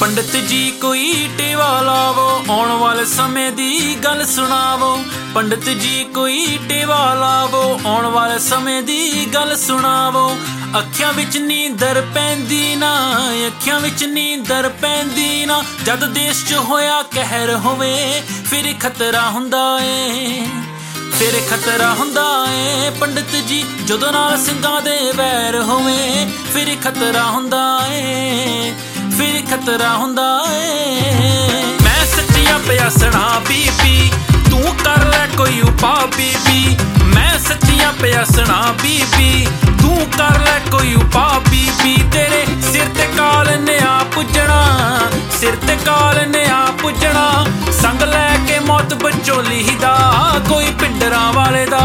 ਪੰਡਤ ਜੀ ਕੋਈ ਟੇਵਾ ਲਾਵੋ, ਆਉਣ ਵਾਲੇ ਸਮੇਂ ਦੀ ਗੱਲ ਸੁਣਾਵੋ। ਪੰਡਤ ਜੀ ਕੋਈ ਟੇਵਾ ਲਾਵੋ, ਆਉਣ ਵਾਲੇ ਸਮੇਂ ਦੀ ਗੱਲ ਸੁਣਾਵੋ। ਅੱਖਾਂ ਵਿੱਚ ਨੀਂਦਰ ਪੈਂਦੀ ਨਾ, ਅੱਖਾਂ ਵਿੱਚ ਨੀਂਦਰ ਪੈਂਦੀ ਨਾ। ਜਦ ਦੇਸ਼ 'ਚ ਹੋਇਆ ਕਹਿਰ ਹੋਵੇ, ਫਿਰ ਖਤਰਾ ਹੁੰਦਾ ਏ। ਫਿਰ ਖਤਰਾ ਹੁੰਦਾ ਏ, ਪੰਡਤ ਜੀ ਜਦੋਂ ਨਾਲ ਸਿੰਘਾਂ ਦੇ ਵੈਰ ਹੋਵੇ, ਫਿਰ ਖਤਰਾ ਹੁੰਦਾ ਏ। ਫਿਰ ਖਤਰਾ ਹੁੰਦਾ ਏ। ਮੈਂ ਸੱਚੀਆਂ ਪਿਆਸਣਾ ਬੀਬੀ, ਤੂੰ ਕਰ ਲੈ ਕੋਈ ਉਪਾ ਬੀਬੀ। ਮੈਂ ਸੱਚੀਆਂ ਪਿਆਸਣਾ ਬੀਬੀ, ਤੂੰ ਕਰ ਲੈ ਕੋਈ ਉਪਾ ਬੀਬੀ। ਤੇਰੇ ਸਿਰ ਤੇ ਕਾਲ ਨੇ ਆ ਪੁੱਜਣਾ, ਸਿਰ ਤੇ ਕਾਲ ਨੇ ਆ ਪੁੱਜਣਾ। ਸੰਗ ਲੈ ਕੇ ਮੌਤ ਬਚੋਲੀ ਦਾ ਕੋਈ ਪਿੰਡਰਾਂ ਵਾਲੇ ਦਾ।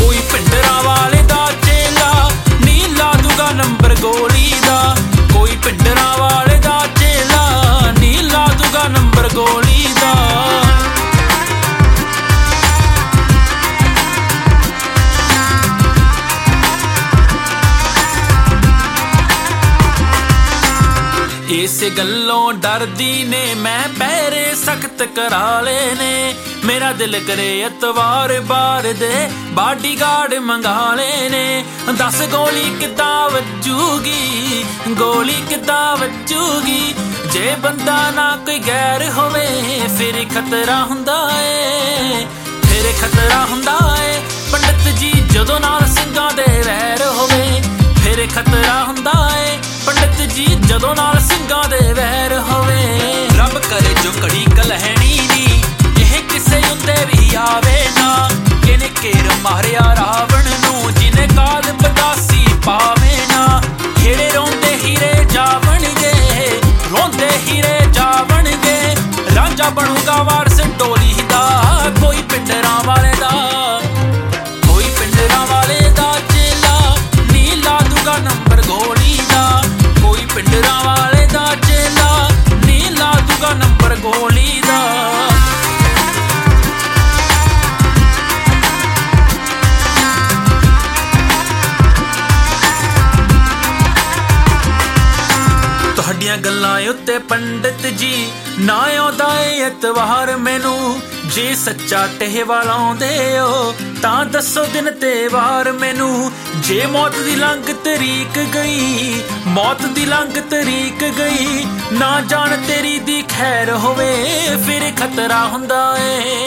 ਕੋਈ ਪਿੰਡਰਾਂ ਵਾਲੇ ਦਾ ਚੇਲਾ ਨੀ ਲਾ ਦੂਗਾ ਨੰਬਰ ਗੋਲੀ ਦਾ। ਕੋਈ ਪਿੰਡਰਾਂ ਵਾਲੇ ਦਾ ਚੇਲਾ ਨੀ ਲਾ ਦੂਗਾ ਨੰਬਰ ਗੋਲੀ ਦਾ। ਇਸੇ ਗੱਲੋਂ ਡਰਦੀ ਨੇ, ਮੈਂ ਪੈਰੇ ਸਖਤ ਕਰਾ ਲਏ ਨੇ। ਮੇਰਾ ਦਿਲ ਕਰੇ ਇਤਵਾਰ ਬਾਰ ਦੇ ਬਾਡੀਗਾਰਡ ਮੰਗਾ ਲਏ ਨੇ। ਦੱਸ ਗੋਲੀ ਕਿੱਦਾਂ ਵੱਜੂਗੀ, ਗੋਲੀ ਕਿੱਦਾਂ ਵੱਜੂਗੀ? ਜੇ ਬੰਦਾ ਨਾ ਕੋਈ ਗੈਰ ਹੋਵੇ, ਫਿਰ ਖਤਰਾ ਹੁੰਦਾ ਏ। ਫਿਰ ਖਤਰਾ ਹੁੰਦਾ ਏ। ਪੰਡਤ ਜੀ ਜਦੋਂ ਨਾਲ ਸਿੰਘਾਂ ਦੇ ਵੈਰ ਹੋਵੇ, ਫਿਰ ਖਤਰਾ ਹੁੰਦਾ ਏ। ਮਾਰਿਆ ਰਾਵਣ ਨੂੰ ਜਿਨੇ ਕਾਲ ਬਦਾਸੀ ਪਾਵੇ ਨਾ। ਖੇੜੇ ਰੋਂਦੇ ਹੀਰੇ ਜਾਵਣਗੇ, ਰੋਂਦੇ ਹੀਰੇ ਜਾਵਣਗੇ। ਰਾਂਝਾ ਬਣੂਗਾ ਵਾਰਸ ਟੋਲੀ ਦਾ, ਕੋਈ ਪਿੰਡਰਾਂ ਵਾਲੇ ਦਾ। ਕੋਈ ਪਿੰਡਰਾਂ ਵਾਲੇ ਦਾ ਚੇਲਾ ਨੀ ਲਾ ਦੂਗਾ ਨੰਬਰ ਗੋਲੀ ਦਾ। ਕੋਈ ਪਿੰਡਰਾਂ ਵਾਲੇ ਦਾ ਚੇਲਾ ਨੀ ਲਾ ਦੂਗਾ ਨੰਬਰ ਗੋਲੀ ਦਾ। ਤੁਹਾਡੀਆਂ ਗੱਲਾਂ ਉੱਤੇ ਪੰਡਿਤ ਜੀ। ਨਾ ਆਉਂਦਾ ਏ ਇਤਵਾਰ ਮੈਨੂੰ। ਜੇ ਸੱਚਾ ਟਹਿਵਾ ਲਾਉਂਦੇ ਹੋ ਤਾਂ ਦੱਸੋ ਦਿਨ ਤੇ ਵਾਰ ਮੈਨੂੰ। ਜੇ ਮੌਤ ਦੀ ਲੰਘ ਤਰੀਕ ਗਈ, ਮੌਤ ਦੀ ਲੰਘ ਤਰੀਕ ਗਈ, ਨਾ ਜਾਣ ਤੇਰੀ ਦੀ ਖੈਰ ਹੋਵੇ, ਫਿਰ ਖਤਰਾ ਹੁੰਦਾ ਏ।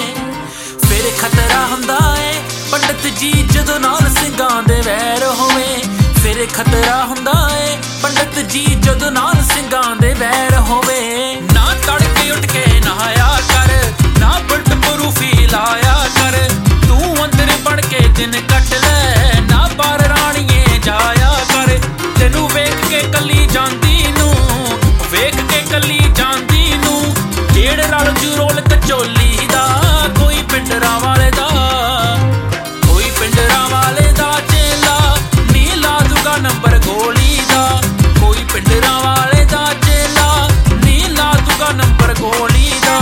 ਫਿਰ ਖਤਰਾ ਹੁੰਦਾ ਏ, ਪੰਡਤ ਜੀ ਜਦੋਂ ਨਾਲ ਸਿੰਘਾਂ ਦੇ ਵੈਰ ਹੋਵੇ, ਫਿਰ ਖਤਰਾ ਹੁੰਦਾ ਏ ਪੰਡਤ ਜੀ, ਜਦੋਂ ਨਾਲ ਸਿੰਘਾਂ ਦੇ ਵੈਰ ਹੋਵੇ। ਨਾ ਤੜਕੇ ਉੱਠ ਕੇ ਨਹਾਇਆ ਕਰ, ਨਾ ਬੁਲਟ ਪ੍ਰੂਫੀ ਲਾਇਆ ਕਰ। ਤੂੰ ਅੰਦਰ ਬਣ ਕੇ ਦਿਨ ਕੱਟ ਲੈ, ਨਾ ਬਾਹਰ ਰਾਣੀਏ ਜਾਇਆ ਕਰ। ਤੈਨੂੰ ਵੇਖ ਕੇ ਕੱਲੀ ਜਾਂਦੀ ਨੂੰ, ਵੇਖ ਕੇ ਕੱਲੀ ਜਾਂਦੀ ਨੂੰ। ਢੇੜ ਰਲ ਜੂ ਰੋਲ ਕਚੋਲੀ ਦਾ, ਕੋਈ ਪਿੰਡਰਾਂ ਵਾਲੇ ਦਾ। ਕੋਈ ਪਿੰਡਰਾਂ ਵਾਲੇ ਦਾ ਚੇਲਾ ਨੀ ਲਾ ਦੂਗਾ ਨੰਬਰ ਗੋਲੀ ਦਾ। ਕੋਈ ਪਿੰਡਰਾਂ ਵਾਲੇ ਦਾ ਚੇਲਾ ਨੀ ਲਾ ਦੂਗਾ ਨੰਬਰ ਗੋਲੀ ਦਾ।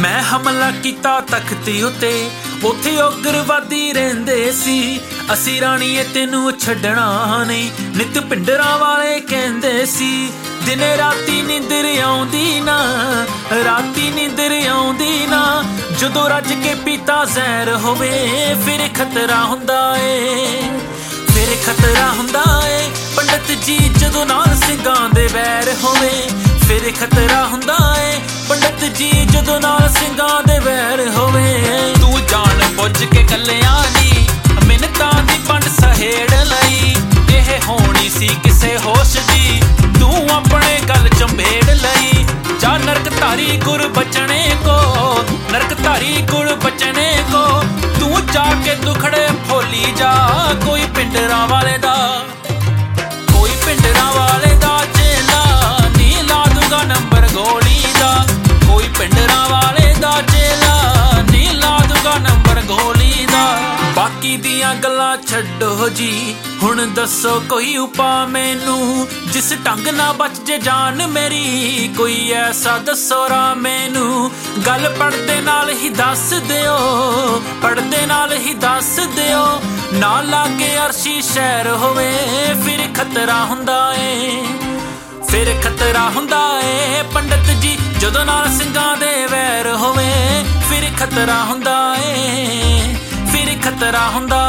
ਮੈਂ ਹਮਲਾ ਕੀਤਾ ਤਖਤੀ ਉਤੇ, ਉਥੇ ਉਗਰਵਾਦੀ ਰਹਿੰਦੇ ਸੀ। ਅਸੀਂ ਰਾਣੀਏ ਤੈਨੂੰ ਛੱਡਣਾ ਨਹੀਂ, ਨਿਤ ਪਿੰਡਰਾਂ ਵਾਲੇ ਕਹਿੰਦੇ ਸੀ। ਦਿਨੇ ਰਾਤੀ ਨਿੰਦਰ ਆਉਂਦੀ ਨਾ, ਰਾਤੀ ਨਿੰਦਰ ਆਉਂਦੀ ਨਾ। ਜਦੋਂ ਰੱਜ ਕੇ ਪੀਤਾ ਜ਼ਹਿਰ ਹੋਵੇ, ਫਿਰ ਖਤਰਾ ਹੁੰਦਾ ਏ। ਫਿਰ ਖਤਰਾ ਹੁੰਦਾ ਏ। ਪੰਡਤ ਜੀ ਜਦੋਂ ਨਾਲ ਸਿੰਘਾਂ ਦੇ ਵੈਰ ਹੋਵੇ, ਫਿਰ ਖਤਰਾ ਹੁੰਦਾ ਏ। ਪੰਡਤ ਜੀ ਜਦੋਂ ਨਾਲ ਸਿੰਘਾਂ ਦੇ ਵੈਰ ਹੋਵੇ। ਤੂੰ ਜਾਣ ਬੁੱਝ ਕੇ ਕੱਲਿਆਂ ਨਹੀਂ ਮਿੰਨਤਾਂ ਦੀ ਪੰਡ ਸਹੇੜ ਲਈ। ਇਹ ਹੋਣੀ ਸੀ ਕਿਸੇ ਹੋਸ਼ ਦੀ। ਤੂੰ ਆਪਣੇ ਗੱਲ ਚੰਬੇੜ ਲਈ। ਜਾ ਨਰਕ ਧਾਰੀ ਗੁਰ ਬਚਣੇ ਕੋ। ਨਰਕ ਧਾਰੀ ਗੁਰ ਬਚਣੇ ਪਿੰਡਰਾਂ ਵਾਲੇ ਦਾ ਚੇਲਾ ਨੀ ਲਾ ਦੂਗਾ ਨੰਬਰ ਗੋਲੀ ਦਾ ਬਾਕੀ ਦੀਆਂ ਦੀਆਂ ਗੱਲਾਂ ਛੱਡੋ ਜੀ। ਹੁਣ ਦੱਸੋ ਕੋਈ ਉਪਾ ਮੈਨੂੰ, ਜਿਸ ਢੰਗ ਨਾਲ ਬਚ ਜੇ ਜਾਨ ਮੇਰੀ। ਕੋਈ ਐਸਾ ਦੱਸੋ ਰਾ ਮੈਨੂੰ, ਗੱਲ ਪੜਦੇ ਨਾਲ ਹੀ ਦੱਸ ਦਿਓ ਪੜਦੇ ਨਾਲ ਹੀ ਦੱਸ ਦਿਓ। ਨਾ ਲਾਗੇ ਅਰਸ਼ੀ ਸ਼ਹਿਰ ਹੋਵੇ, ਫਿਰ ਖਤਰਾ ਹੁੰਦਾ ਏ। ਫਿਰ ਖਤਰਾ ਹੁੰਦਾ ਏ, ਪੰਡਤ ਜੀ ਜਦੋਂ ਨਾਲ ਸਿੰਘਾਂ ਦੇ ਵੈਰ ਹੋਵੇ, ਫਿਰ ਖਤਰਾ ਹੁੰਦਾ ਏ ਫਿਰ ਖਤਰਾ ਹੁੰਦਾ ਏ